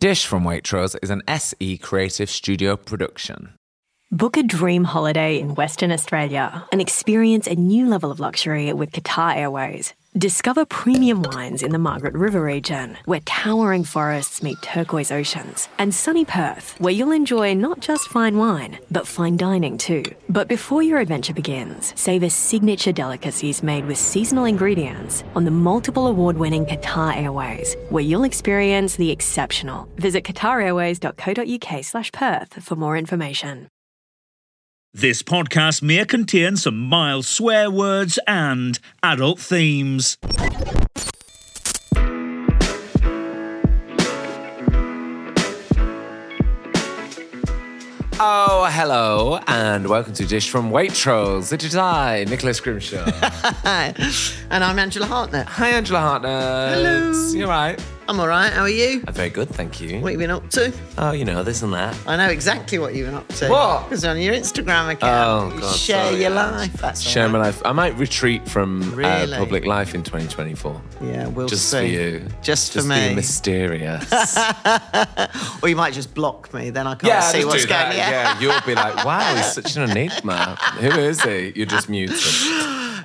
Dish from Waitrose is an SE Creative Studio production. Book a dream holiday in Western Australia and experience a new level of luxury with Qatar Airways. Discover premium wines in the Margaret River region, where towering forests meet turquoise oceans, and sunny Perth, where you'll enjoy not just fine wine, but fine dining too. But before your adventure begins, savor signature delicacies made with seasonal ingredients on the multiple award winning Qatar Airways, where you'll experience the exceptional. Visit qatarairways.co.uk slash Perth for more information. This podcast may contain some mild swear words and adult themes. Oh, hello, and welcome to Dish from Waitrose. It is I, Nicholas Grimshaw. Hi. And I'm Angela Hartnett. Hi, Angela Hartnett. Hello. You right? I'm all right. How are you? I'm very good, thank you. What have you been up to? Oh, you know, this and that. I know exactly what you've been up to. What? Because on your Instagram account, Oh, you God, share sorry, your yeah. life. That's all Share my life. I might retreat from uh, public life in 2024. Yeah, we'll Just see. for you. Just for Just me. mysterious. Or you might just block me, then I can't see just what's do going that. on. Yeah, you'll be like, wow, he's such an enigma. Who is he? You're just muted.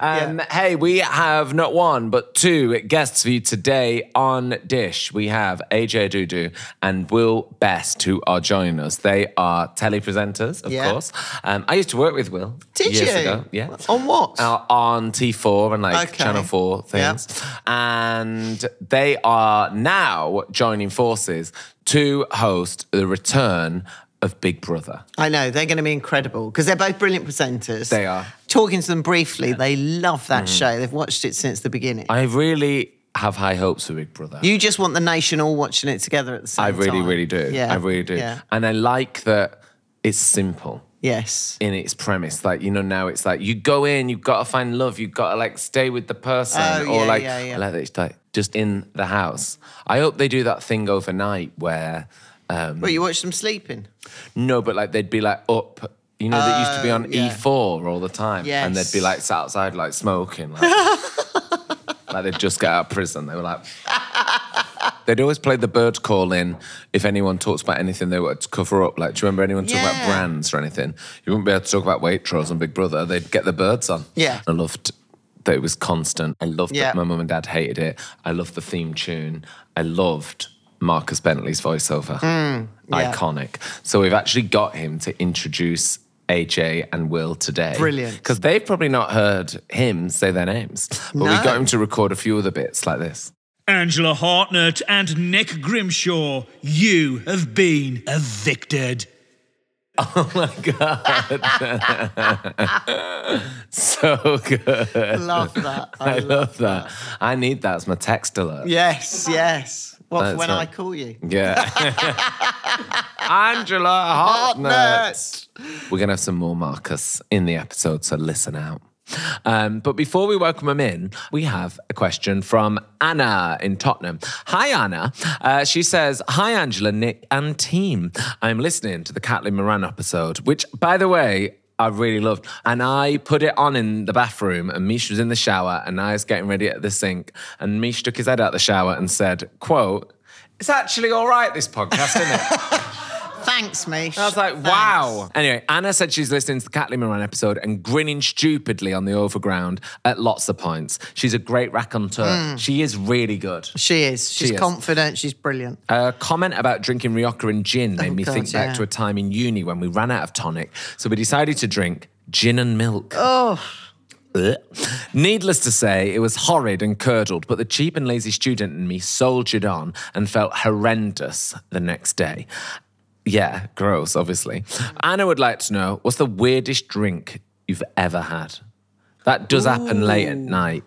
Um, Hey, we have not one, but two guests for you today on Dish. We have AJ Odudu and Will Best, who are joining us. They are telepresenters, of Yeah. course. Um, I used to work with Will Did years you? ago. Yeah. On what? Uh, on T4 and like Okay. Channel 4 Yeah. things. And they are now joining forces to host the return of Big Brother. I know, they're going to be incredible because they're both brilliant presenters. They are. Mm. Talking to them briefly, they love that show. They've watched it since the beginning. I really have high hopes for Big Brother. you just want the nation all watching it together at the same time. I time. really, really do. Yeah. I really do. Yeah. And I like that it's simple. Yes. in its premise. Like, you know, now it's like you go in, you've got to find love, you've got to like stay with the person. Oh, or yeah, like, yeah, yeah. I like that it's like just in the house. I hope they do that thing overnight where, um, Well, you watch them sleeping. no, but like they'd be like up. You know, they used to be on Oh, yeah. E4 all the time. And they'd be like sat outside, like smoking. Like, like they'd just get out of prison. They were like, they'd always play the bird call in if anyone talks about anything they were to cover up. Like, do you remember anyone talking about brands or anything? You wouldn't be able to talk about Waitrose and Big Brother. They'd get the birds on. Yeah. I loved that it was constant. I loved Yeah. that my mum and dad hated it. I loved the theme tune. I loved Marcus Bentley's voiceover. Mm, yeah. Iconic. So we've actually got him to introduce AJ and Will today. Brilliant. Because they've probably not heard him say their names. But we No. got him to record a few other bits like this. Angela Hartnett and Nick Grimshaw, you have been evicted. Oh my God. so good. I love that. I, love that. I need that as my text alert. Yes, yes. What for when right. I call you? Yeah. Angela Hartnett. We're going to have some more Marcus in the episode, so listen out. Um, but before we welcome him in, we have a question from Anna in Tottenham. Hi, Anna. Uh, she says, Hi, Angela, Nick, and team. I'm listening to the Caitlin Moran episode, which, by the way, I really loved. And I put it on in the bathroom, and Mish was in the shower, and I was getting ready at the sink. And Mish took his head out the shower and said, quote, it's actually all right, this podcast, isn't it? Thanks, Mish. I was like, wow. Anyway, Anna said she's listening to the Kathleen Moran episode and grinning stupidly on the overground at lots of points. She's a great raconteur. Hmm. She is really good. She is. She's is. confident. She's brilliant. A comment about drinking Rioja and gin made Oh, me God, think back yeah. to a time in uni when we ran out of tonic. So we decided to drink gin and milk. Oh, Ugh. Needless to say, it was horrid and curdled, but the cheap and lazy student in me soldiered on and felt horrendous the next day. Yeah, gross, obviously. Mm. Anna would like to know what's the weirdest drink you've ever had? That does happen late at night.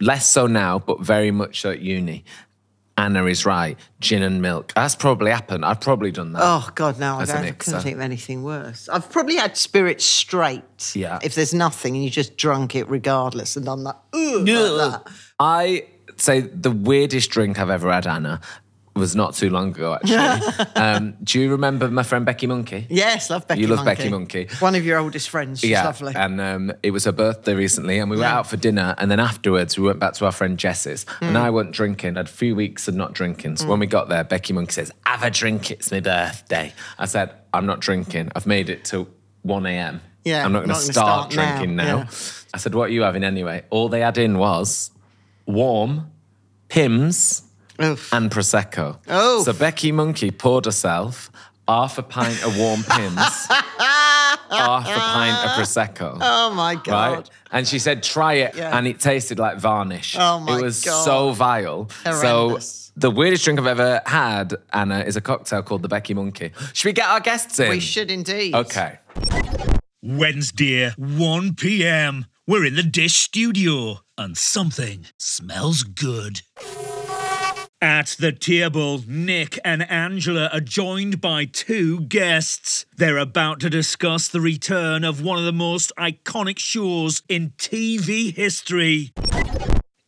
Less so now, but very much so at uni. Anna is right. Gin and milk. That's probably happened. I've probably done that. oh God, no! I, couldn't think of anything worse. I've probably had spirits straight. Yeah. If there's nothing and you just drunk it regardless, and I'm like, Ugh, like that. I say the weirdest drink I've ever had, Anna, was not too long ago, actually. um, do you remember my friend Becky Monkey? Yes, love Becky You love Monkey. Becky Monkey. One of your oldest friends. She's lovely. And um, it was her birthday recently, and we went out for dinner. And then afterwards, we went back to our friend Jess's. Mm. And I went drinking. I had a few weeks of not drinking. So when we got there, Becky Monkey says, Have a drink, it's my birthday. I said, I'm not drinking. I've made it to 1 a.m. Yeah, I'm not going to start, start now, drinking now. yeah. I said, What are you having anyway? All they had in was warm, Pimm's, Oof. and Prosecco. Oh. So Becky Monkey poured herself half a pint of warm Pimm's, half a pint of Prosecco. oh my God. Right? And she said, try it. Yeah. And it tasted like varnish. Oh, my God. It was God. so vile. Horrendous. So the weirdest drink I've ever had, Anna, is a cocktail called the Becky Monkey. Should we get our guests in? We should indeed. Okay. Wednesday, 1 p.m. We're in the Dish Studio and something smells good. At the table, Nick and Angela are joined by two guests. They're about to discuss the return of one of the most iconic shows in TV history.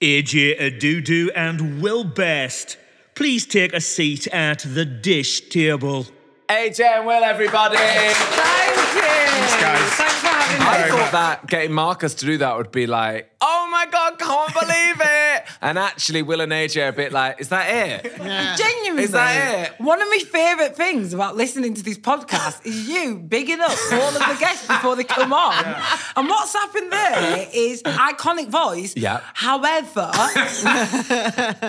AJ Odudu and Will Best, please take a seat at the dish table. AJ and Will, everybody. Thank you. Thanks, guys. Thanks for having me. I thought that getting Marcus to do that would be like, oh my God, can't believe it. And actually, Will and AJ are a bit like, is that it? Genuinely, Is that it? One of my favourite things about listening to these podcasts is you bigging up all of the guests before they come on. And what's happened there is iconic voice. Yeah. However,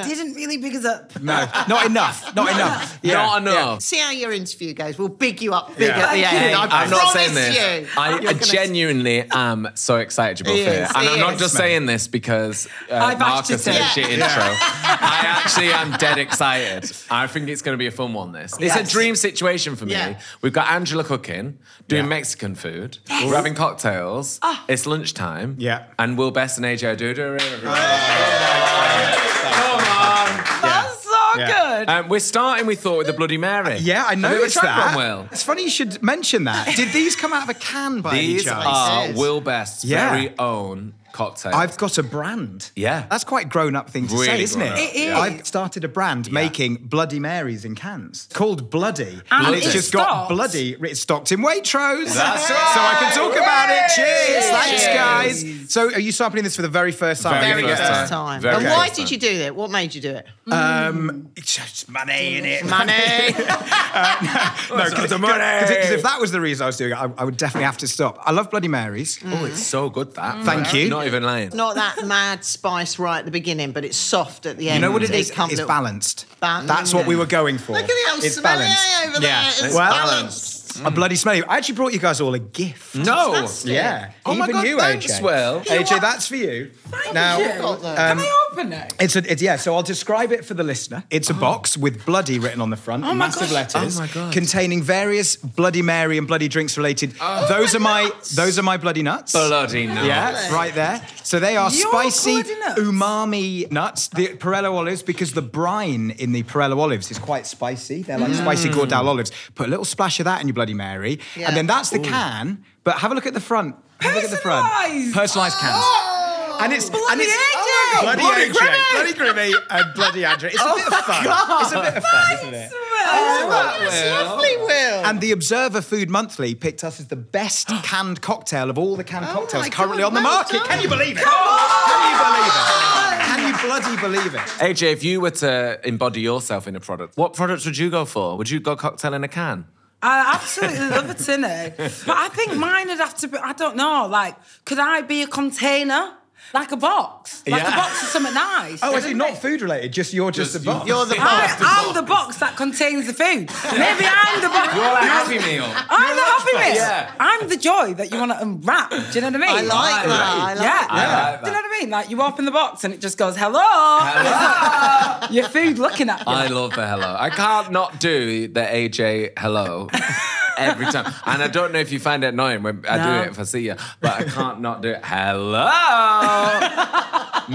didn't really big us up. No, not enough. Not enough. Yeah. Not enough. See how your interview goes. We'll big you up big Yeah. at the end. I I'm not saying this. You. I, I gonna- genuinely am so excited to both He here. is, And he I'm not is. just saying this because uh, I bashed Marcus it did a in. shit intro. I actually am dead excited. I think it's going to be a fun one, this. It's a dream situation for me. Yeah. We've got Angela cooking, doing Yeah. Mexican food. We're having cocktails. It's lunchtime. Yeah. And Will Best and AJ Odudu are here. That's so Yeah. good. Um, we're starting, we thought, with the Bloody Mary. Yeah, I Have you ever noticed tried that. one, Will? It's funny you should mention that. Did these come out of a can by These any chance? are Yes. Will Best's Yeah. very own cocktails. I've got a brand. Yeah. That's quite a grown up thing to Really say, isn't it? up. It is. I've started a brand making Bloody Marys in cans called Bloody. And it's it's just got. Bloody. It's stocked in Waitrose. That's right. So. I can talk about it. Cheers. Cheers. Thanks, guys. So are you sampling this for the very first time? Very Very first good. time. First time. Very and first why time. did you do that? What made you do it? Um, it's just money in it. Money. No, because cause, money. Because if that was the reason I was doing it, I, I would definitely have to stop. I love Bloody Marys. Oh, it's so good that. Thank you. Not even lying. Not that mad spice right at the beginning, but it's soft at the end. You know what it They is? It's little- balanced. Ba- That's what we were going for. Look at the old it's smelly balanced. eye over there. Yeah. It's well, balanced. A mm. bloody smelly. I actually brought you guys all a gift. No. Fantastic. Yeah. Oh my Even God, you, thanks, AJ. Will. AJ, that's for you. Thank now, you. got that. Can I um, open it? It's a, it's, yeah, so I'll describe it for the listener. It's a oh. box with bloody written on the front, Oh my massive gosh. letters, Oh my God. containing various Bloody Mary and Bloody drinks related. Oh those are my those are my bloody nuts. Bloody nuts. Yeah, right there. So they are Your spicy nuts? umami nuts. The Perello olives, because the brine in the Perello olives is quite spicy. They're like mm. spicy Gordal olives. Put a little splash of that in your Bloody Mary, Yeah. and then that's the can. But have a look at the front. Have a look at the front. Personalised. Personalised cans. Oh. and it's and Bloody it's AJ. Oh bloody, Bloody AJ, Grimmy. bloody Grimmy, and bloody Andrew. It's a oh bit of fun. It's a bit of fun, isn't it? That's lovely, Will. And the Observer Food Monthly picked us as the best canned cocktail of all the canned cocktails currently God, on the well market. done. Can you believe it? Can you believe it? Can you bloody believe it? AJ, if you were to embody yourself in a product, what products would you go for? Would you go cocktail in a can? I absolutely love a tinny. But I think mine would have to be, I don't know, like, could I be a container? Like a box? Like Yeah. a box of something nice? Oh, I see, not food related, just you're just, Just a box. You're the box. I, I'm the box that contains the food. Maybe I'm the box. You're a happy meal. I'm the happy meal. Yeah. I'm the joy that you want to unwrap. Do you know what I mean? I like that. I like yeah. I like Do you know what I mean? Like you open the box and it just goes, hello. Your food looking at you. I love the hello. I can't not do the AJ hello every time. And I don't know if you find it annoying when I No. do it if I see you, but I can't not do it. Hello.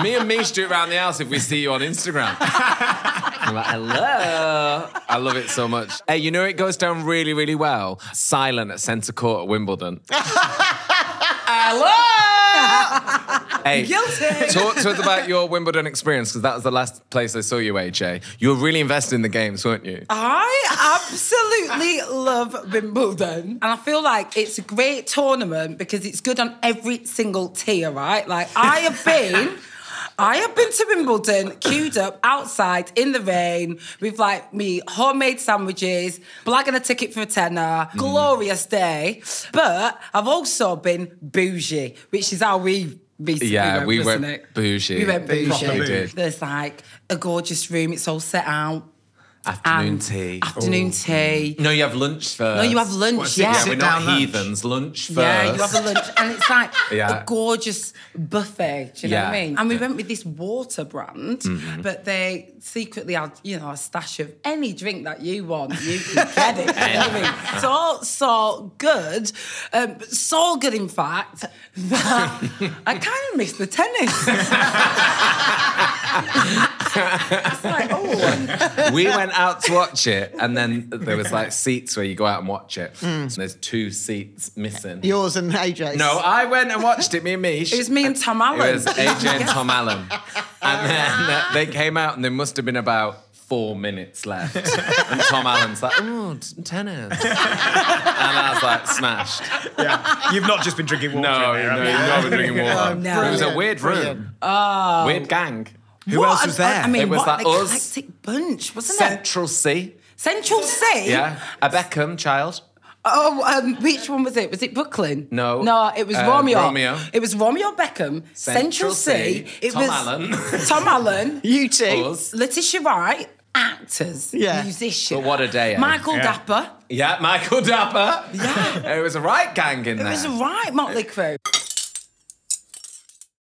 Me and Mish do it around the house if we see you on Instagram. I'm like, hello. I love it so much. Hey, you know it goes down really, really well. Silent at centre court at Wimbledon. hello. Hey, Guilty. Talk to us about your Wimbledon experience because that was the last place I saw you, AJ. You were really invested in the games, weren't you? I absolutely love Wimbledon. And I feel like it's a great tournament because it's good on every single tier, right? Like, I have been. I have been to Wimbledon, queued up outside in the rain with like me homemade sandwiches, blagging a ticket for a tenner, mm. glorious day. But I've also been bougie, which is how we recently Yeah, went, we went bougie. We went bougie. Bougie. There's like a gorgeous room, it's all set out. Afternoon tea. Afternoon tea. No, you have lunch first. No, you have lunch, What, yeah. Yeah, we're not lunch. heathens. Lunch first. Yeah, you have a lunch, and it's like Yeah. a gorgeous buffet. Do you know what I mean? And we went with this water brand, Mm-hmm. but they secretly had, you know, a stash of any drink that you want. You can get it. you know I mean? It's all so good, um, but so good, in fact, that I kind of miss the tennis. it's like, oh, we went out to watch it, and then there was like seats where you go out and watch it. Hmm. And there's two seats missing. Yours and AJ's. No, I went and watched it. Me and me. it was me and Tom Allen. It was AJ and Tom Allen, and then they came out, and there must have been about four minutes left. And Tom Allen's like, "Oh, tennis," and I was like, "Smashed." Yeah. You've not just been drinking water. No, in there, no, you've not been drinking oh, water. no. It was a weird room. Oh. Weird gang. Who What else was there? I mean, It was what like an us. eclectic bunch, wasn't it? Central C. Central C. Yeah. A Beckham child. Oh, um, which one was it? Was it Brooklyn? No. No, it was Uh, Romeo. Romeo. It was Romeo Beckham. Central, C. It Tom was Allen. Tom Allen. You two. Us. Letitia Wright. Actors. Yeah. Musicians. But what a day, eh? Michael Yeah. Dapaah. Yeah, Michael Dapaah. Yeah. It was a right gang in there. It was a right Motley Crue.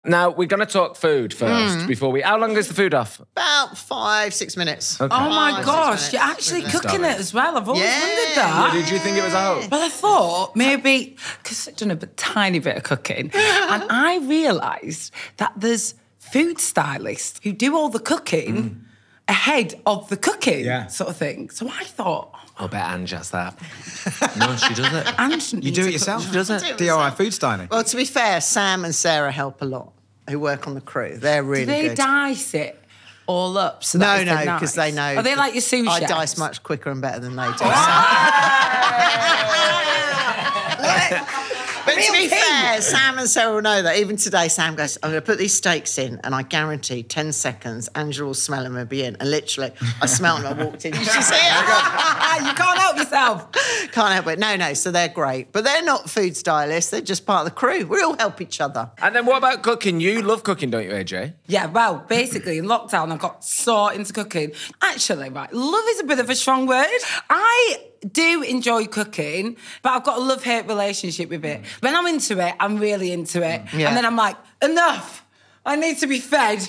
Now we're going to talk food first hmm. before we. How long is the food off? About five, six minutes. Oh my Five, gosh, you're actually Isn't it? cooking it as well. I've always Yeah. wondered that. Yeah, Did you think it was a hope? Well, I thought maybe because I've done a tiny bit of cooking, and I realised that there's food stylists who do all the cooking hmm. Ahead of the cooking, Yeah. sort of thing. So I thought, I'll bet Ange has that. no, she does it. and You do it yourself? Does it? DIY food styling. Well, to be fair, Sam and Sarah help a lot, who work on the crew. They're really Do they good. dice it all up? So No, no, it's nice? because they know. Are they like your sous I chefs? dice much quicker and better than they do. Ah! But to be fair, Sam and Sarah will know that. Even today, Sam goes, I'm going to put these steaks in, and I guarantee 10 seconds, Angela will smell them and be in. And literally, I smelled them, I walked in. Did you see it? you can't help yourself. Can't help it. No, no, so they're great. But they're not food stylists, they're just part of the crew. We all help each other. And then what about cooking? You love cooking, don't you, AJ? Yeah, well, basically in lockdown, I got so into cooking. Actually, right, love is a bit of a strong word. I do enjoy cooking, but I've got a love hate relationship with it. Mm. When I'm into it, I'm really into it. Yeah. And then I'm like, enough. I need to be fed.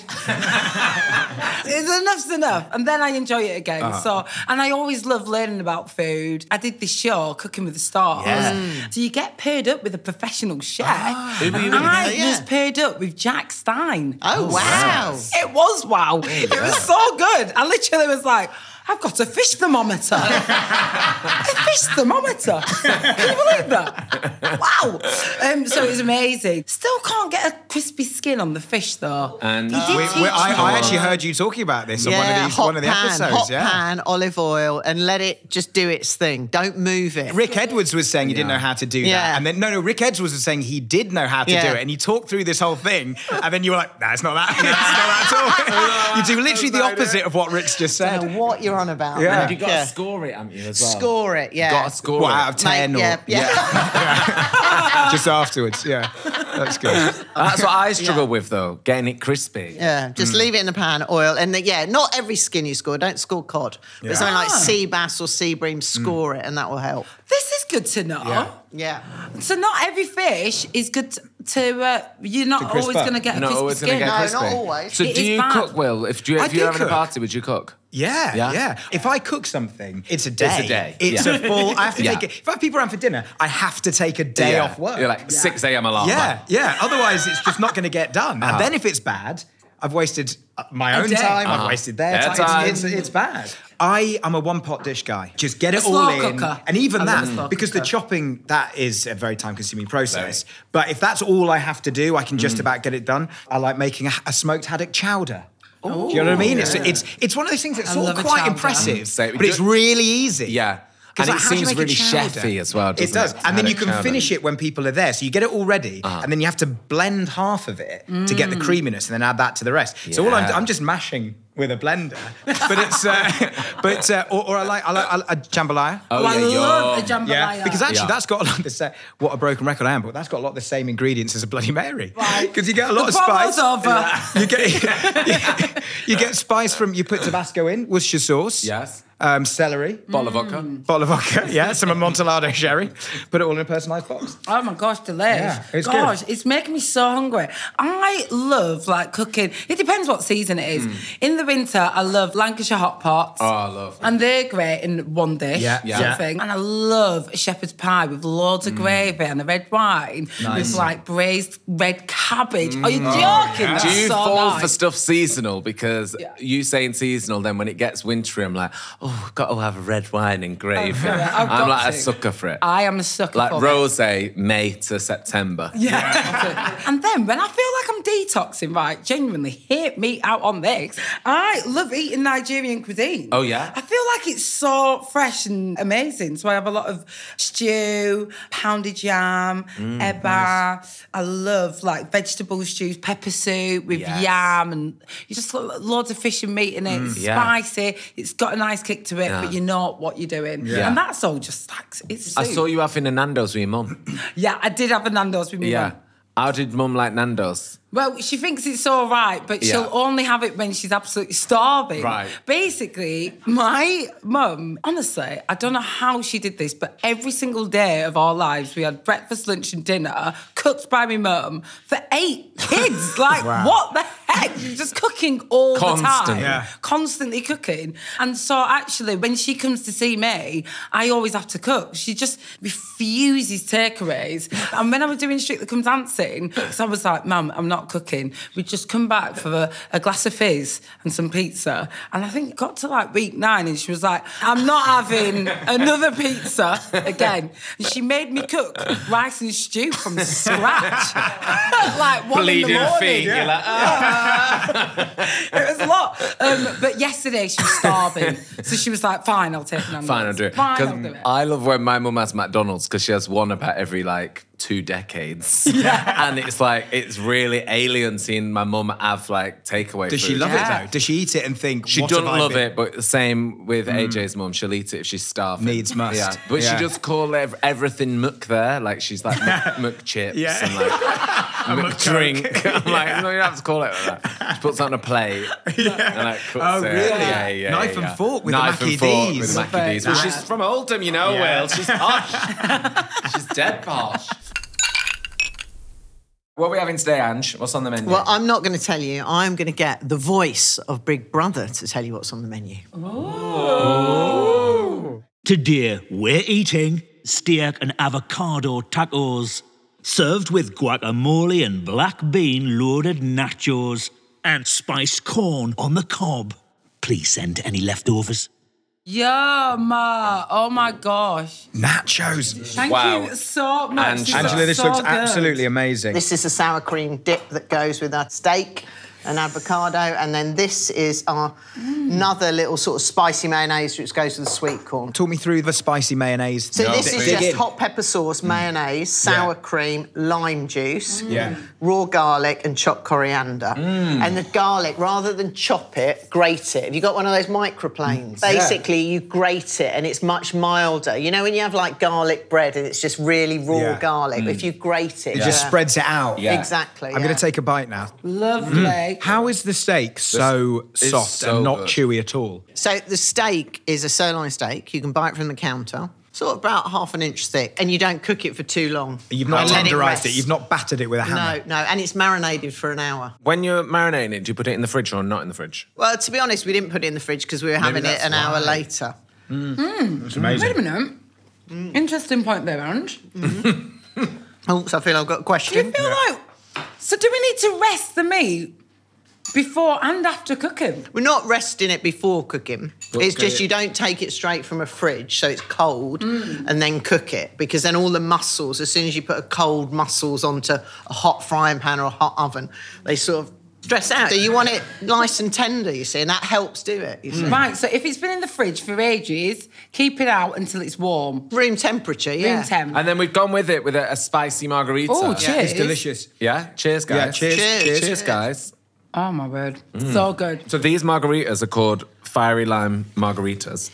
it's enough's enough. And then I enjoy it again. Uh-huh. So, and I always love learning about food. I did this show, Cooking with the Stars. Yeah. So you get paired up with a professional chef. Ah. Who were you with? I Yeah. was paired up with Jack Stein. Oh, wow. It was wow. It was so good. I literally was like, I've got a fish thermometer. a fish thermometer. Can you believe that? Wow. Um, so it was amazing. Still can't get a crispy skin on the fish though. And He did We, teach we, I, me. I actually heard you talking about this on one of these hot one of the pan, episodes. hot yeah. pan, olive oil, and let it just do its thing. Don't move it. Rick Edwards was saying he didn't know how to do that. Yeah. And then, no, no, Rick Edwards was saying he did know how to Yeah. do it. And he talked through this whole thing. And then you were like, nah, it's not that. it's not that at all. you do literally the opposite of what Rick's just I don't said. know what you're on about. Yeah. mate. you got Yeah. to score it, haven't you, as well? Score it, yeah. Got to score What, it. out of 10 Mate, or yeah, yeah. just afterwards? Yeah. That's good. That's what I struggle Yeah. with, though, getting it crispy. Yeah, just leave it in the pan, oil, and then, yeah, not every skin you score. Don't score cod, but Yeah. something like Ah. sea bass or sea bream, score it, and that will help. This is good to know. Yeah. Yeah, So not every fish is good to. To uh, you're not crisp always going to get a Not crispy always skin. get No, crispy. not always. So It do is you bad. cook, Will? If, you, I if you're do having cook. a party, would you cook? Yeah, Yeah? yeah, If I cook something, it's a day. It's a day, It's yeah. a full. I have to Yeah. take it. If I have people around for dinner, I have to take a day Yeah. off work. You're like 6 a.m. alarm. yeah, yeah. Otherwise, it's just not going to get done. Uh-huh. And then if it's bad, I've wasted uh, my own time. Uh-huh. I've wasted their Their time. time. It's, it's, it's bad. I am a one pot dish guy. Just get it slow all in, cooker. and even I that slow because the chopping that is a very time consuming process. But if that's all I have to do, I can Mm. just about get it done. I like making a, a smoked haddock chowder. do you know what I mean? It's it's it's one of those things that's I sort love of a quite impressive, So- but it's really easy. Yeah. 'Cause, And like, it how do you seems really chefy as well, It doesn't does. it? And then you can chowder. Uh-huh. finish it when people are there. So you get it all ready, and then you have to blend half of it to get the creaminess, and then add that to the rest. So all I'm, I'm just mashing with a blender, but it's uh, but uh, or, or I like I like I a jambalaya. Oh, I yeah, love yum. a jambalaya. Yeah, because actually Yeah. that's got a lot of the same. What a broken record I am, but that's got a lot of the same ingredients as a Bloody Mary. Right. Because you get a lot The of spice. promo's over. You get you get spice from you put Tabasco in, Worcestershire sauce. Yes. Um, celery. Bottle of vodka. Bottle of vodka, yeah, some Amontillado sherry. Put it all in a personalised box. Oh my gosh, delish. Yeah, it's gosh, good. it's making me so hungry. I love like cooking. It depends what season it is. In the winter, I love Lancashire hot pots. Oh, I love And they're great in one dish. Yeah, sort yeah. of Thing. And I love shepherd's pie with loads of gravy and a red wine with like braised red cabbage. Are you joking? Hmm. Do you so fall nice. for stuff seasonal? Because Yeah. you saying seasonal, then when it gets wintry, I'm like, oh, I've got to have a red wine and gravy. yeah, I'm like a sucker for it. I am a sucker like for it. rose, May to September. Yeah. and then when I feel like I'm detoxing, right, genuinely, hit me out on this. I love eating Nigerian cuisine. Oh, yeah? I feel like it's so fresh and amazing. So I have a lot of stew, pounded yam, Mm, eba. I love like vegetable stews, pepper soup with Yes. yam, and you just loads of fish and meat in it. it's Mm, yeah. spicy. It's got a nice kick to it, Yeah. but you're not what you're doing. Yeah. And that's all just like it's. I saw you having a Nando's with your mum. Yeah, I did have a Nando's with me. yeah. mum. How did mum like Nando's? Well, she thinks it's all right, but she'll only have it when she's absolutely starving. Right. Basically, my mum, honestly, I don't know how she did this, but every single day of our lives, we had breakfast, lunch, and dinner cooked by my mum for eight kids. like, what the heck? You're just cooking all the time. Yeah. Constantly cooking. And so, actually, when she comes to see me, I always have to cook. She just refuses takeaways. And when I was doing Strictly Come Dancing, because I was like, Mum, I'm not cooking. We'd just come back for a, a glass of fizz and some pizza. And I think it got to like week nine, and she was like, I'm not having another pizza again. And she made me cook rice and stew from scratch. like one in the morning. You're like, "Ah." It was a lot. Um, but yesterday she was starving. so she was like, fine, I'll take an Nando's. Fine, I'll do it. Fine, 'Cause I'll do it. I love when my mum has McDonald's because she has one about every like two decades. Yeah. and it's like, it's really alien seeing my mum have like takeaway Does she love Yeah. it though? Does she eat it and think She doesn't love it, but the same with mm. AJ's mum. She'll eat it if she's starving. Needs must. Yeah. But Yeah. she just call ev- everything muck there. Like she's like muck, muck chips Yeah. and like muck drink. I'm like, no, you don't have to call it like that. She puts it on a plate. And like cooks Oh, it. really? Yeah, yeah, Knife yeah. and fork with the Knife and Mackie fork D's. with the Mackie. D's. Well, she's from Oldham, you know. Will. She's posh. she's dead posh. What are we having today, Ange? What's on the menu? Well, I'm not going to tell you. I'm going to get the voice of Big Brother to tell you what's on the menu. Oh. Today we're eating steak and avocado tacos, served with guacamole and black bean loaded nachos, and spiced corn on the cob. Please send any leftovers. Yeah, ma. Oh my gosh. Nachos. Thank Wow. you so much. Angela- This Angela, this so looks good. absolutely amazing. This is a sour cream dip that goes with our steak and avocado, and then this is our another little sort of spicy mayonnaise which goes with the sweet corn. Talk me through the spicy mayonnaise. So this Dig is just in. hot pepper sauce, mm. mayonnaise, sour cream, lime juice, mm. Yeah. raw garlic, and chopped coriander. Mm. And the garlic, rather than chop it, grate it. Have you got one of those microplanes? Basically, you grate it, and it's much milder. You know when you have like garlic bread and it's just really raw Yeah. garlic. If you grate it, It just spreads it out. Yeah. Exactly. I'm yeah. going to take a bite now. Lovely. How is the steak so it's soft so and not good. chewy at all? So the steak is a sirloin steak. You can buy it from the counter. Sort of about half an inch thick, and you don't cook it for too long. You've not And let tenderized rest. it, You've not battered it with a hammer. No, no, and it's marinated for an hour. when you're marinating it, do you put it in the fridge or not in the fridge? Well, to be honest, we didn't put it in the fridge because we were having it that's an hour why. later. Mm. Hmm. It's Wait a amazing. minute. Mm. Interesting point there, Ange. Oh, so I feel I've got a question. Do you question. feel like. So, do we need to rest the meat Before and after cooking. We're not resting it before cooking. it's just you don't take it straight from a fridge, so it's cold, Mm. and then cook it because then all the muscles, as soon as you put a cold muscles onto a hot frying pan or a hot oven, they sort of stress out. So you want it nice and tender, you see, and that helps do it. You see. Right, so if it's been in the fridge for ages, keep it out until it's warm. Room temperature, yeah. Room temp. And then we've gone with it with a, a spicy margarita. Oh, cheers. It's delicious. Yeah, cheers, guys. Yeah, cheers. Cheers. Cheers. Cheers, guys. Oh my word. Mm. So good. So these margaritas are called fiery lime margaritas.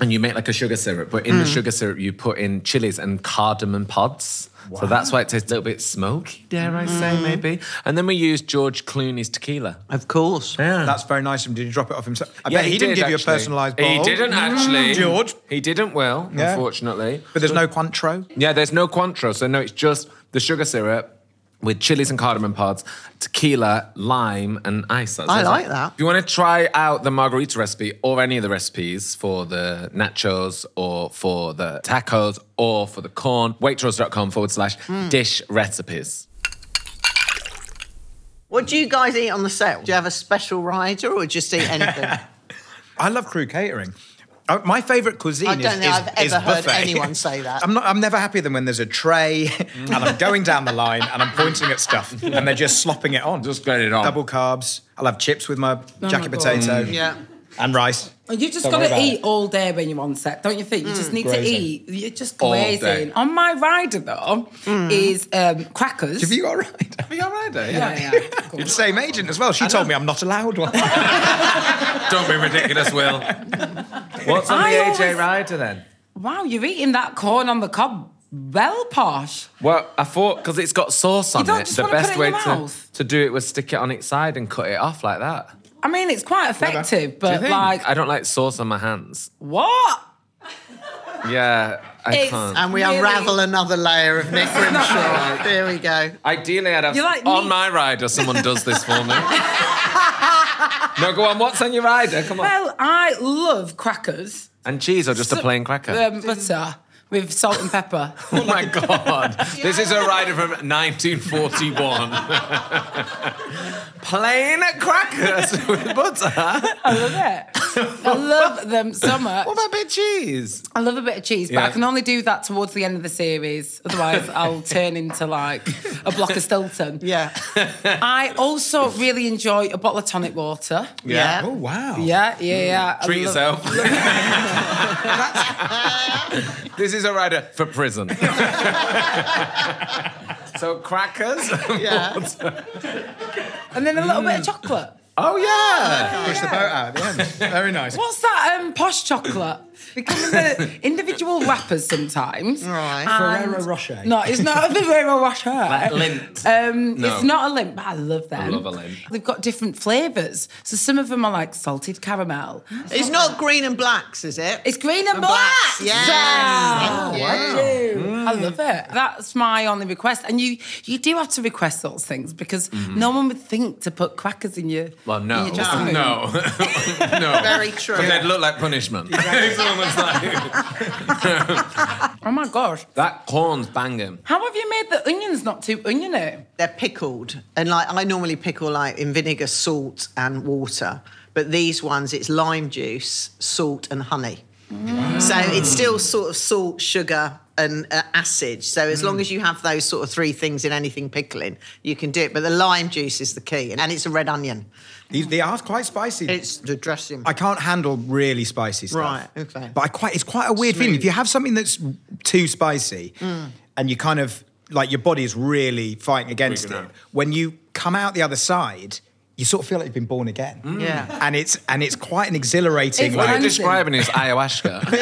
And you make like a sugar syrup, but Mm. in the sugar syrup you put in chilies and cardamom pods. So that's why it tastes a little bit smoky, dare I say, maybe. And then we use George Clooney's tequila. Of course. Yeah. That's very nice of him. Did he drop it off himself? I yeah, bet he, didn't give you a actually. personalised He didn't actually. George. He didn't, Will, Yeah. unfortunately. But there's no Cointreau. Yeah, there's no Cointreau, so no, it's just the sugar syrup with chilies and cardamom pods, tequila, lime, and ice. That's I it. like that. If you want to try out the margarita recipe or any of the recipes for the nachos or for the tacos or for the corn, waitrose.com forward slash Hmm. dish recipes. What do you guys eat on the set? Do you have a special rider or just eat anything? I love crew catering. Uh, my favourite cuisine is. I don't think is, I've is ever heard buffet. anyone say that. I'm not. I'm never happier than when there's a tray and I'm going down the line and I'm pointing at stuff and they're just slopping it on. Just get it on. Double carbs. I'll have chips with my my jacket God. potato. yeah. And rice. You just Don't got to eat it. all day when you're on set, don't you think? You just need to eat. You're just All day. grazing. On my rider, though, is um, crackers. Have you got a rider? Have you got right there? Yeah, yeah. Cool. It's the same agent as well. She told me I'm not allowed one. Don't be ridiculous, Will. What's on I the AJ always- rider then? Wow, you're eating that corn on the cob. Well, posh. Well, I thought because it's got sauce on don't it, just the wanna put best it in way your to, to do it was stick it on its side and cut it off like that. I mean, it's quite effective, Do but like, I don't like sauce on my hands. what? Yeah, I It's- can't. And we Really? unravel another layer of Nick Grimshaw. Here we go. Ideally, I'd have You're like on me. my rider. Someone does this for me. no, go on. What's on your rider? Come on. Well, I love crackers. And cheese or just a plain cracker? Um, butter with salt and pepper. oh my god! This is a rider from 1941. plain crackers with butter. I love it. I love them so much. What about a bit of cheese? I love a bit of cheese, but Yeah. I can only do that towards the end of the series. Otherwise, I'll turn into like a block of Stilton. Yeah. I also really enjoy a bottle of tonic water. Yeah. Oh wow. Yeah, yeah, yeah. I Treat love- yourself. this is a rider for prison. so crackers. Yeah. And then a little bit of chocolate. Oh yeah. Push the boat out at the end. Very nice. What's that um, posh chocolate? They come in the individual wrappers sometimes. Right. And- Ferrero Rocher. No, it's not a Ferrero Rocher. Like lint. Um, No. It's not a lint, but I love them. love a lint. They've got different flavours. So some of them are like salted caramel. It's not green and blacks, is it? It's green and And black. blacks, yes. Yeah. Thank you. I love it. That's my only request. And you you do have to request those things because no one would think to put crackers in your Well, no, in your dressing room. no, no. Very true. But they'd look like punishment. it's almost like Oh my gosh. that corn's banging. How have you made the onions not too oniony? They're pickled. And like I normally pickle like in vinegar, salt, and water. But these ones, it's lime juice, salt, and honey. So it's still sort of salt, sugar, and uh, acid. So as long as you have those sort of three things in anything pickling, you can do it. But the lime juice is the key, and it's a red onion. These, they are quite spicy. It's the dressing. I can't handle really spicy stuff. Right, okay. But I quite it's quite a weird feeling. If you have something that's too spicy Mm. and you kind of like your body is really fighting against Freaking it, out. when you come out the other side, you sort of feel like you've been born again. Yeah. And it's and it's quite an exhilarating It's What you're describing is ayahuasca.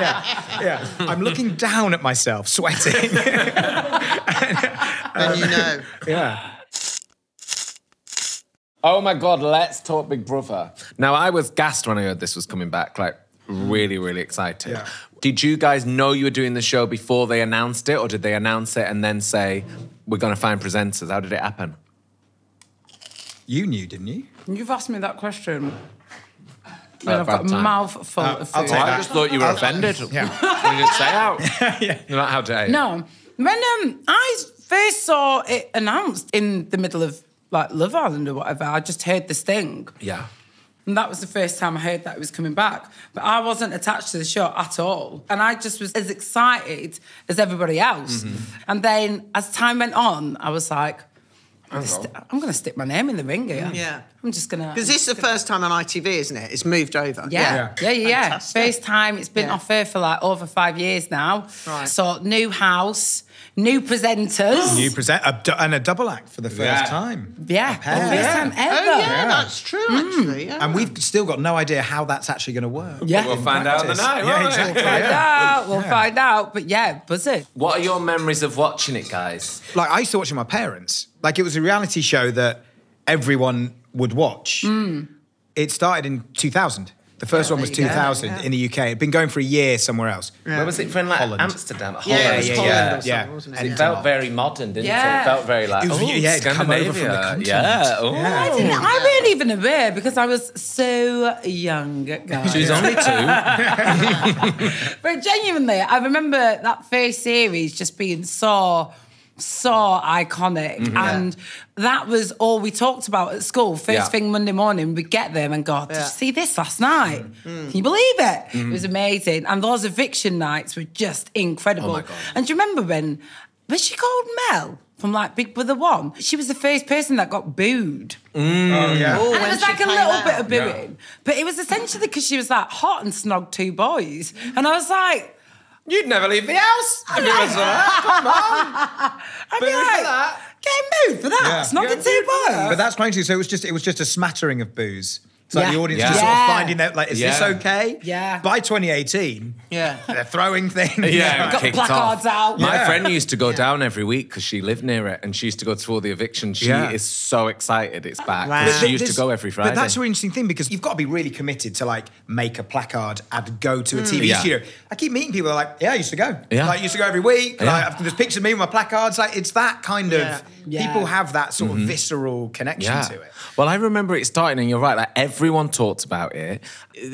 Yeah. Yeah. I'm looking down at myself, sweating. and you know. yeah. Oh my God, let's talk Big Brother. Now, I was gassed when I heard this was coming back, like really, really excited. Yeah. Did you guys know you were doing the show before they announced it, or did they announce it and then say, we're going to find presenters? How did it happen? You knew, didn't you? You've asked me that question. And I've got a time. mouthful Uh, of I'll food. take I that. just thought you were offended. Yeah. When you say out. You're not how dare you? No. When um, I first saw it announced in the middle of like Love Island or whatever. I just heard the sting. Yeah. And that was the first time I heard that it was coming back. But I wasn't attached to the show at all. And I just was as excited as everybody else. Mm-hmm. And then as time went on, I was like, I'm gonna, oh, sti- I'm gonna stick my name in the ring here. Yeah. I'm just gonna. Because this is the first time on ITV, isn't it? It's moved over. Yeah, yeah, yeah, yeah. Fantastic. First time it's been Yeah. off air for like over five years now. Right. So new house, new presenters. New present a, and a double act for the first Yeah. time. yeah, A pair. the first time ever. Oh, yeah, that's true, hmm. actually. Yeah. And we've still got no idea how that's actually going to work. Yeah. We'll find out on the Practice. night. Yeah, won't we? exactly. Find Yeah. out. We'll find out. But yeah, buzz it. What are your memories of watching it, guys? Like I used to watch it with my parents. Like it was a reality show that everyone would watch. Hmm. It started in 2000. The first one was there you go, 2000 yeah. in the UK. It'd been going for a year somewhere else. Where was it from? Like Holland. Amsterdam. Yeah, Holland. it was yeah, Holland yeah, or something, yeah. wasn't It it? felt very modern, didn't it? Yeah. It felt very like, It was- oh, yeah, it'd come over from the Scandinavia. continent. Yeah. Oh. I, didn't, I weren't even aware because I was so young, guys. She was only two. But genuinely, I remember that first series just being so, so iconic. Mm-hmm. And that was all we talked about at school. First Yeah. thing Monday morning, we'd get there and go, Did Yeah. you see this last night? Mm. Can you believe it? Mm-hmm. It was amazing. And those eviction nights were just incredible. Oh my God. And do you remember when, was she called Mel? From like Big Brother One, she was the first person that got booed. Oh, yeah. Oh, And it was like a little out. bit of booing, but it was essentially because she was like hot and snogged two boys, and I was like, You'd never leave the house. if it was for that. I'd be ah, Boo for like, that. getting booed for that, Yeah. snogging two boys. But that's crazy. So it was just it was just a smattering of booze. It's like Yeah. the audience Yeah. just sort of finding out like, is this okay? Yeah. By 2018, Yeah. they're throwing things. Yeah, Got kicked placards off. out. My Yeah. friend used to go down every week because she lived near it, and she used to go through all the evictions. She Yeah. is so excited it's back. Wow. She used to go every Friday. But that's a really interesting thing because you've got to be really committed to like make a placard and go to a hmm. TV Yeah. studio. I keep meeting people like, yeah, I used to go. Yeah. Like, I used to go every week. Yeah. Like, there's pictures of me with my placards. Like, it's that kind of, Yeah. Yeah. people have that sort of mm-hmm. visceral connection yeah. to it. Well, I remember it starting, and you're right. Like everyone talked about it.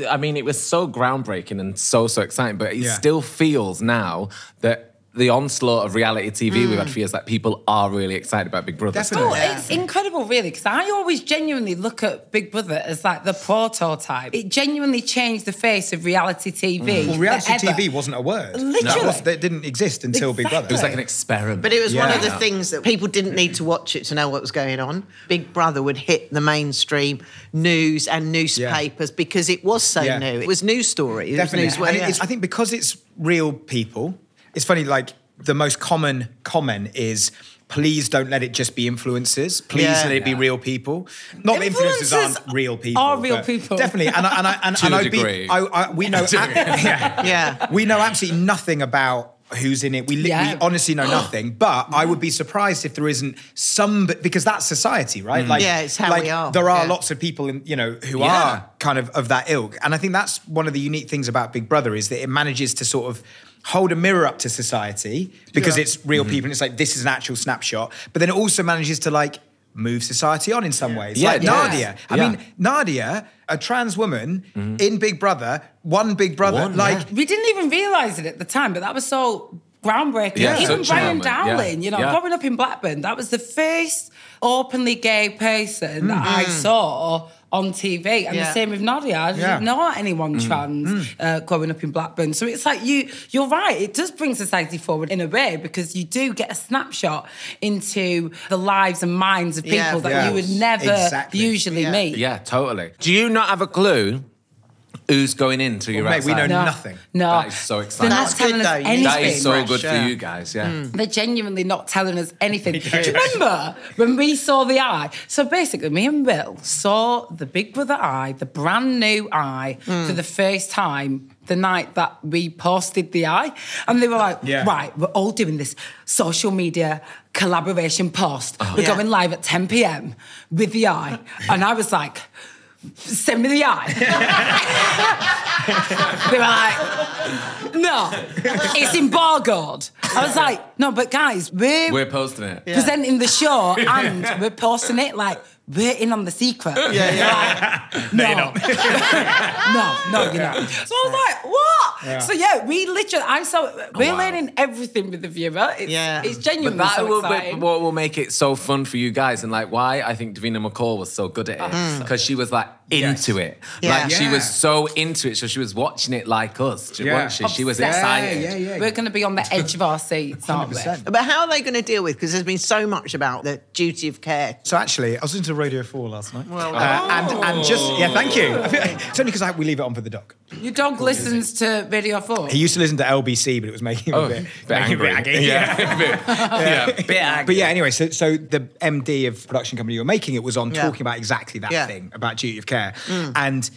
I mean, it was so groundbreaking and so so exciting. But it Yeah. still feels now that the onslaught of reality TV we've had mm. for years, that people are really excited about Big Brother. Definitely. Oh, still. it's incredible, really, because I always genuinely look at Big Brother as like the prototype. It genuinely changed the face of reality TV. Mm. Well, reality forever. TV wasn't a word. Literally. That, was, that didn't exist until Big Brother. It was like an experiment. But it was one of the things that people didn't need to watch it to know what was going on. Big Brother would hit the mainstream news and newspapers because it was so Yeah. new. It was news story. It Definitely. was news. And yeah. it's, I think because it's real people, it's funny, like the most common comment is please don't let it just be influencers. Please Yeah. let it be real people. Not that influencers Influencers aren't real people. are real people. Definitely. And I, and I, and, To and a I'd be- I, I, we know, yeah. Yeah. we know absolutely nothing about who's in it. We, li- Yeah. we honestly know nothing. But I would be surprised if there isn't some because that's society, right? Mm. Like, Yeah, it's how like, we are. There are Yeah. lots of people in you know who Yeah. are kind of of that ilk, and I think that's one of the unique things about Big Brother is that it manages to sort of hold a mirror up to society because Yeah. it's real people and it's like this is an actual snapshot but then it also manages to like move society on in some ways Yeah, like it does. Nadia I mean Nadia a trans woman in Big Brother one Big Brother One, like yeah. We didn't even realise it at the time, but that was so groundbreaking. Yeah, Even such Brian moment, yeah. Dowling, you know, Yeah. growing up in Blackburn, that was the first openly gay person that I Mm-hmm. saw on TV. And Yeah. the same with Nadia. I didn't Yeah. know anyone Mm. trans uh, growing up in Blackburn. So it's like you, you're right. It does bring society forward in a way because you do get a snapshot into the lives and minds of people Yeah, that yeah. you would never Exactly. usually Yeah. meet. yeah, totally. Do you not have a clue who's going into your mate we know? No. nothing No. That is so exciting. They're That's not telling good, us though. Anything. That is so Fresh, good for you guys, yeah. Mm. They're genuinely not telling us anything. Do you remember when we saw the eye? So basically, me and Bill saw the Big Brother eye, the brand new eye, mm. for the first time the night that we posted the eye. And they were like, Yeah. right, we're all doing this social media collaboration post. Oh. We're Yeah. going live at 10 p.m. with the eye. And I was like, send me the eye. they were like, no, it's embargoed. I was like, no, but guys, we're, We're posting it. presenting the show and we're posting it like we're in on the secret. Yeah, yeah. no. no, no, you're not. So I was like, what? So yeah, we literally, I saw, we're wow. learning everything with the viewer. It's, Yeah. it's But genuinely that so will be exciting. what will make it so fun for you guys, and like why I think Davina McCall was so good at it uh-huh. mm. because she was like into it, Yeah. like she was so into it, so she was watching it like us, Yeah. wasn't she? She was excited. Yeah, yeah, yeah. We're going to be on the edge of our seats, aren't we? 100%. But how are they going to deal with? Because there's been so much about the duty of care. So actually, I was into Radio 4 last night. Well Uh, and, and just, yeah, thank you. it's only because we leave it on for the dog. Your dog listens to Radio 4. He used to listen to LBC, but it was making him Oh, a bit, bit making him a angry. aggy. Yeah, bit, yeah, bit angry. But yeah, anyway, so so the MD of production company you were making it was on Yeah. talking about exactly that Yeah. Mm. thing about duty of care, and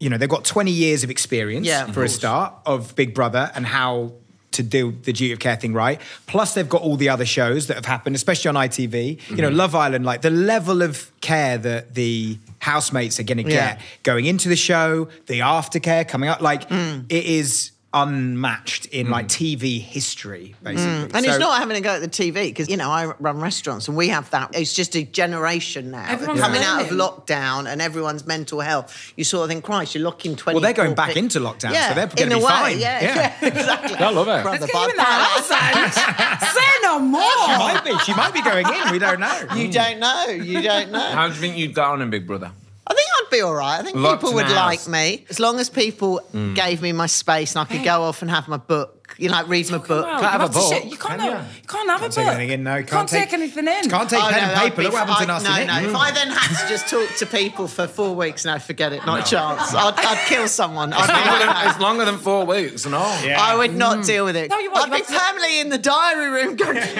you know they've got 20 years of experience Yeah, of for a start of Big Brother and how to do the duty of care thing right. Plus, they've got all the other shows that have happened, especially on ITV. You Mm-hmm. know, Love Island, like the level of care that the housemates are going to Yeah. get going into the show, the aftercare coming up, like Mm. it is unmatched in like TV history, basically. Mm. And So- it's not having a go at the TV because you know I run restaurants and we have that. It's just a generation now Everyone's coming out of lockdown and everyone's mental health. You sort of think, Christ, you're locking twenty. Well, they're going back into lockdown, so they're in gonna a be way, fine. Yeah, Yeah. yeah, exactly. I love it. Brother, Let's get but in that accent. Say no more. She more. might be. She might be going in. We don't know. You don't know. You don't know. How do you think you'd get on in Big Brother? I think I'd be all right. I think Locked people would a like me as long as people mm. gave me my space and I could go off and have my book. You know, like read my book. Well, Can't have a book, shit- You can't, can have, ya? you can't have a Can't book. take anything in. No, You can't, can't take anything in. Can't take Oh, pen no, and paper. be- Look what happened to I- Nasty No, Nick. no. Mm. If I then had to just talk to people for four weeks, no, forget it. Not a chance. I'd, I'd kill someone. I'd be like, no. it's longer than four weeks and all. Yeah. I would not mm. deal with it. No, you won't. I'd You be have to- permanently in the diary room going, I'm going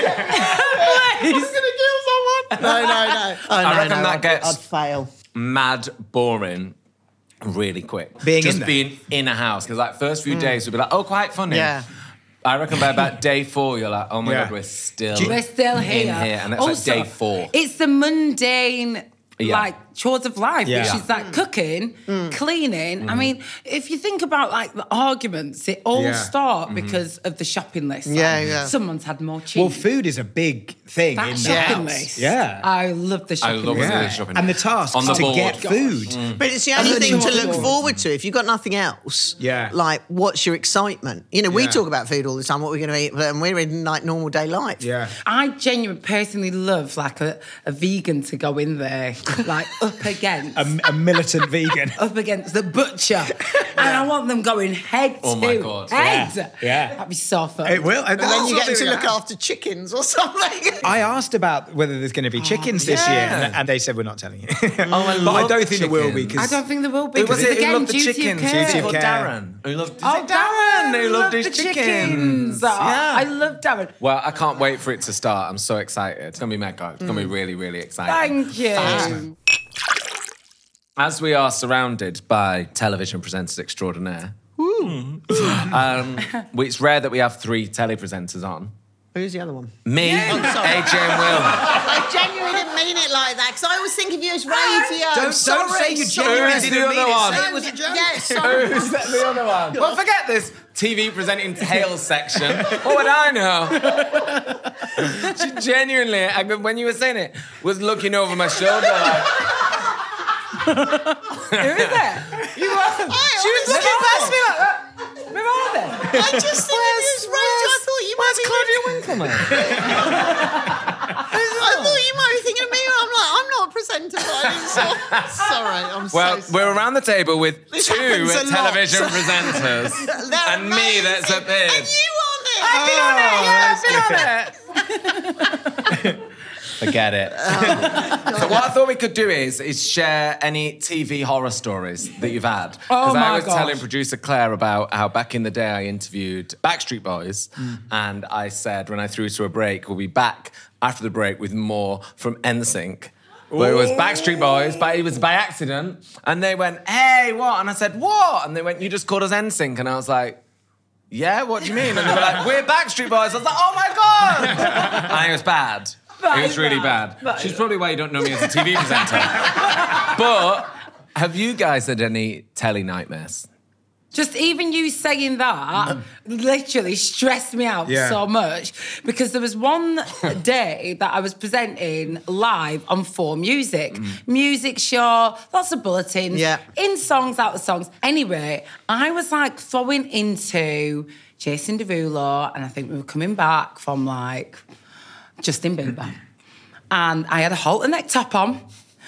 to kill someone. No, no, no. Oh, no, reckon that I'd, gets- I'd fail. Mad boring really quick. Being just in being in a house because like first few mm. days we'd be like oh quite funny. Yeah. I reckon by about day four you're like oh my Yeah. god we're still We're still here. here and it's Also, like day four. It's the mundane, Yeah. like chores of life, Yeah. which is like cooking, Mm. cleaning. I mean, if you think about like the arguments, it all Yeah. start Mm-hmm. because of the shopping list. Yeah, Like, yeah. Someone's had more cheese. Well, food is a big thing that in the shopping house. list. Yeah. I love the shopping. I shopping love list. the Yeah. shopping. And the tasks On the to board. get food. But it's the only thing to look chocolate. forward to. If you've got nothing else, Yeah. like what's your excitement? You know, we Yeah. talk about food all the time, what we're going to eat, and we're in like normal day life. Yeah. I genuinely personally love like a, a vegan to go in there, like up against. A, a militant vegan. up against the butcher, and I want them going head Oh to my God. head. Yeah, yeah. that'd be so fun. It will. And then you get to look after chickens or something. I asked about whether there's going to be oh, chickens this yeah. year, and, and they said we're not telling you. Oh, I but I don't think there will be. chickens. 'cause- I don't think there will be. Who was because it who again, loved the duty of chickens? care. Duty of Or care. Darren. Who loved Oh, Darren who loved loved his the chickens. Oh, Yeah. I love Darren. Well, I can't wait for it to start. I'm so excited. It's gonna be mega. It's gonna be really, really exciting. Thank you. As we are surrounded by television presenters extraordinaire, um, well, it's rare that we have three telepresenters on. Who's the other one? Me, sorry. AJ and Will. I genuinely didn't mean it like that because I always think of you as radio. Don't- don't sorry, say you sorry. genuinely Who's the didn't mean other it. one? Say it was a joke. Yeah, sorry. Who's that the other one? Well, forget this TV presenting tales section. What would I know? she genuinely, I, when you were saying it, was looking over my shoulder like, Who is it? You are. She was looking past me like uh, that. Where are they? I just think of you as radio. I thought you might be. Claudia Winkleman. I thought you might be thinking of me. I'm like, I'm not a presenter, but I didn't saw. Sorry, I'm Well, so. we're around the table with This two happens a lot. television presenters They're and me that's amazing. appeared. And you on it. I've been on it, oh, yeah, I've been on it. Forget it. so what I thought we could do is is share any TV horror stories that you've had. Oh I was gosh. telling producer Claire about how back in the day I interviewed Backstreet Boys, Mm. and I said when I threw to a break, we'll be back after the break with more from NSYNC. Where it was Backstreet Boys, but it was by accident. And they went, hey, what? And I said, what? And they went, you just called us NSYNC. And I was like, yeah, what do you mean? And they were like, we're Backstreet Boys. I was like, oh my God. and it was bad. That it was really bad. bad. She's probably why you don't know me as a TV presenter. but have you guys had any telly nightmares? Just even you saying that literally stressed me out Yeah. so much because there was one day that I was presenting live on Four Music, mm. music show, lots of bulletins, Yeah. in songs, out of songs. Anyway, I was like throwing into Jason Derulo, and I think we were coming back from like Justin Bieber. And I had a halter neck top on.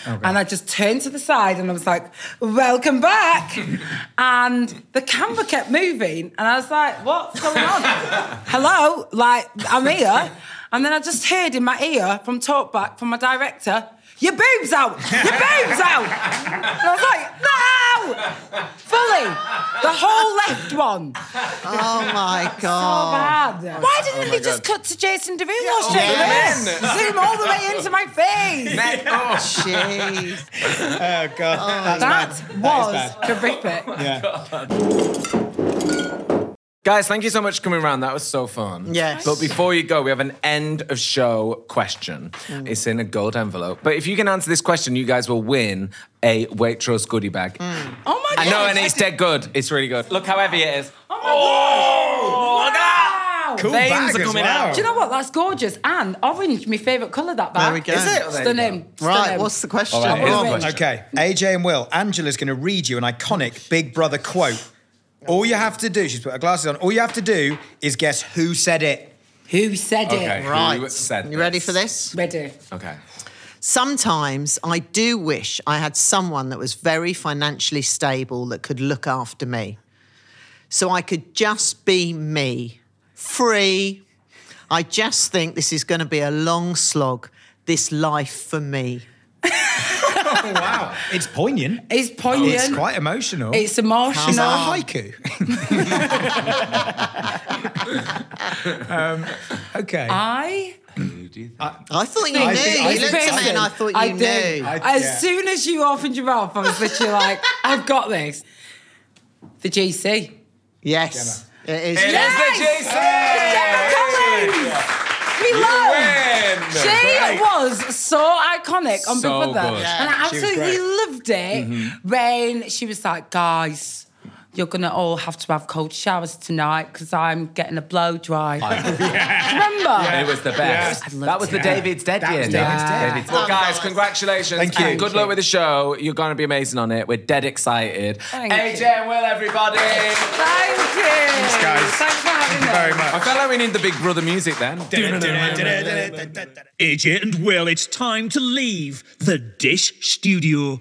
And I just turned to the side and I was like, welcome back. and the camera kept moving. And I was like, what's going on? Hello? Like, I'm here. And then I just heard in my ear from talkback from my director, your boobs out! Your boobs out! And I was like, no! Fully. The whole left one. Oh my god! So bad. Why didn't they just cut to Jason Derulo straight oh, Yes. away? Zoom all the way into my face. Man, oh jeez. Oh god, that's That bad. was That is bad. horrific. Guys, thank you so much for coming around. That was so fun. Yes. But before you go, we have an end of show question. Mm. It's in a gold envelope. But if you can answer this question, you guys will win a Waitrose goodie bag. Mm. Oh my god. I know, and it's dead good. It's really good. Look how heavy it is. Oh my look at that! Cool Veins are as coming well. out. Do you know what? That's gorgeous. And orange, my favourite colour, that bag. There we go. Is it? Stunning. Right, Stunning. what's the question? All right, here's the question. Okay, AJ and Will, Angela's going to read you an iconic Big Brother quote. All you have to do, she's put her glasses on, all you have to do is guess who said it. Who said Okay. it? Who Right. said You ready for this? Ready. Okay. Sometimes I do wish I had someone that was very financially stable that could look after me. So I could just be me, free. I just think this is going to be a long slog, this life for me. Oh, wow. It's poignant. It's poignant. It's quite emotional. It's emotional. Is that a haiku? um, okay. I I thought you knew. I think- I you think looked at me and I thought you I knew. did. I- as yeah. soon as you opened your mouth, I was literally like, I've got this. The GC. Yes. It is. It is the GC! We love. Win! She was so iconic on So Big Brother. good. And I She absolutely loved it mm-hmm. when she was like, guys, you're going to all have to have cold showers tonight because I'm getting a blow dry. Remember? It was the best. I loved That was the it. David's Dead That year. David's David's Dead. David's- Well, guys, congratulations. Thank you. And good luck with the show. You're going to be amazing on it. We're dead excited. Thank AJ you. and Will, everybody. Thank you. Thanks, guys. Thanks for having me. very much. I felt like we need the Big Brother music then. AJ and Will, it's time to leave the Dish Studio.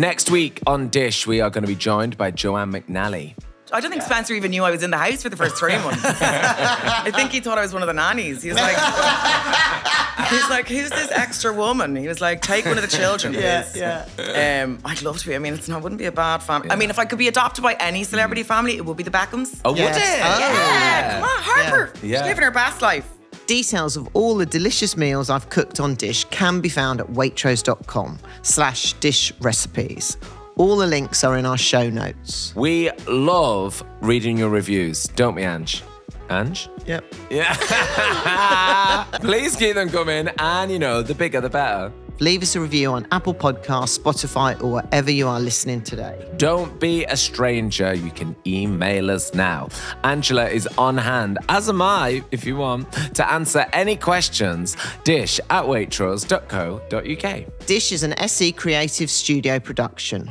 Next week on Dish, we are going to be joined by Joanne McNally. I don't think Spencer even knew I was in the house for the first three months. I think he thought I was one of the nannies. He was like, he's like, who's this extra woman? He was like, take one of the children, please. Yeah, yeah. Um, I'd love to be. I mean, it's not wouldn't be a bad family. I mean, if I could be adopted by any celebrity family, it would be the Beckhams. Oh, Yes. would it? Oh. yeah, come on, Harper. Yeah. She's living her best life. Details of all the delicious meals I've cooked on Dish can be found at waitrose.com slash dish recipes. All the links are in our show notes. We love reading your reviews, don't we, Ange? Ange? Yep. Yeah. Please keep them coming, and you know, the bigger the better. Leave us a review on Apple Podcasts, Spotify, or wherever you are listening today. Don't be a stranger. You can email us now. Angela is on hand, as am I, if you want, to answer any questions. Dish at waitrose.co.uk. Dish is an SE Creative Studio production.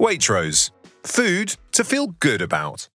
Waitrose. Food to feel good about.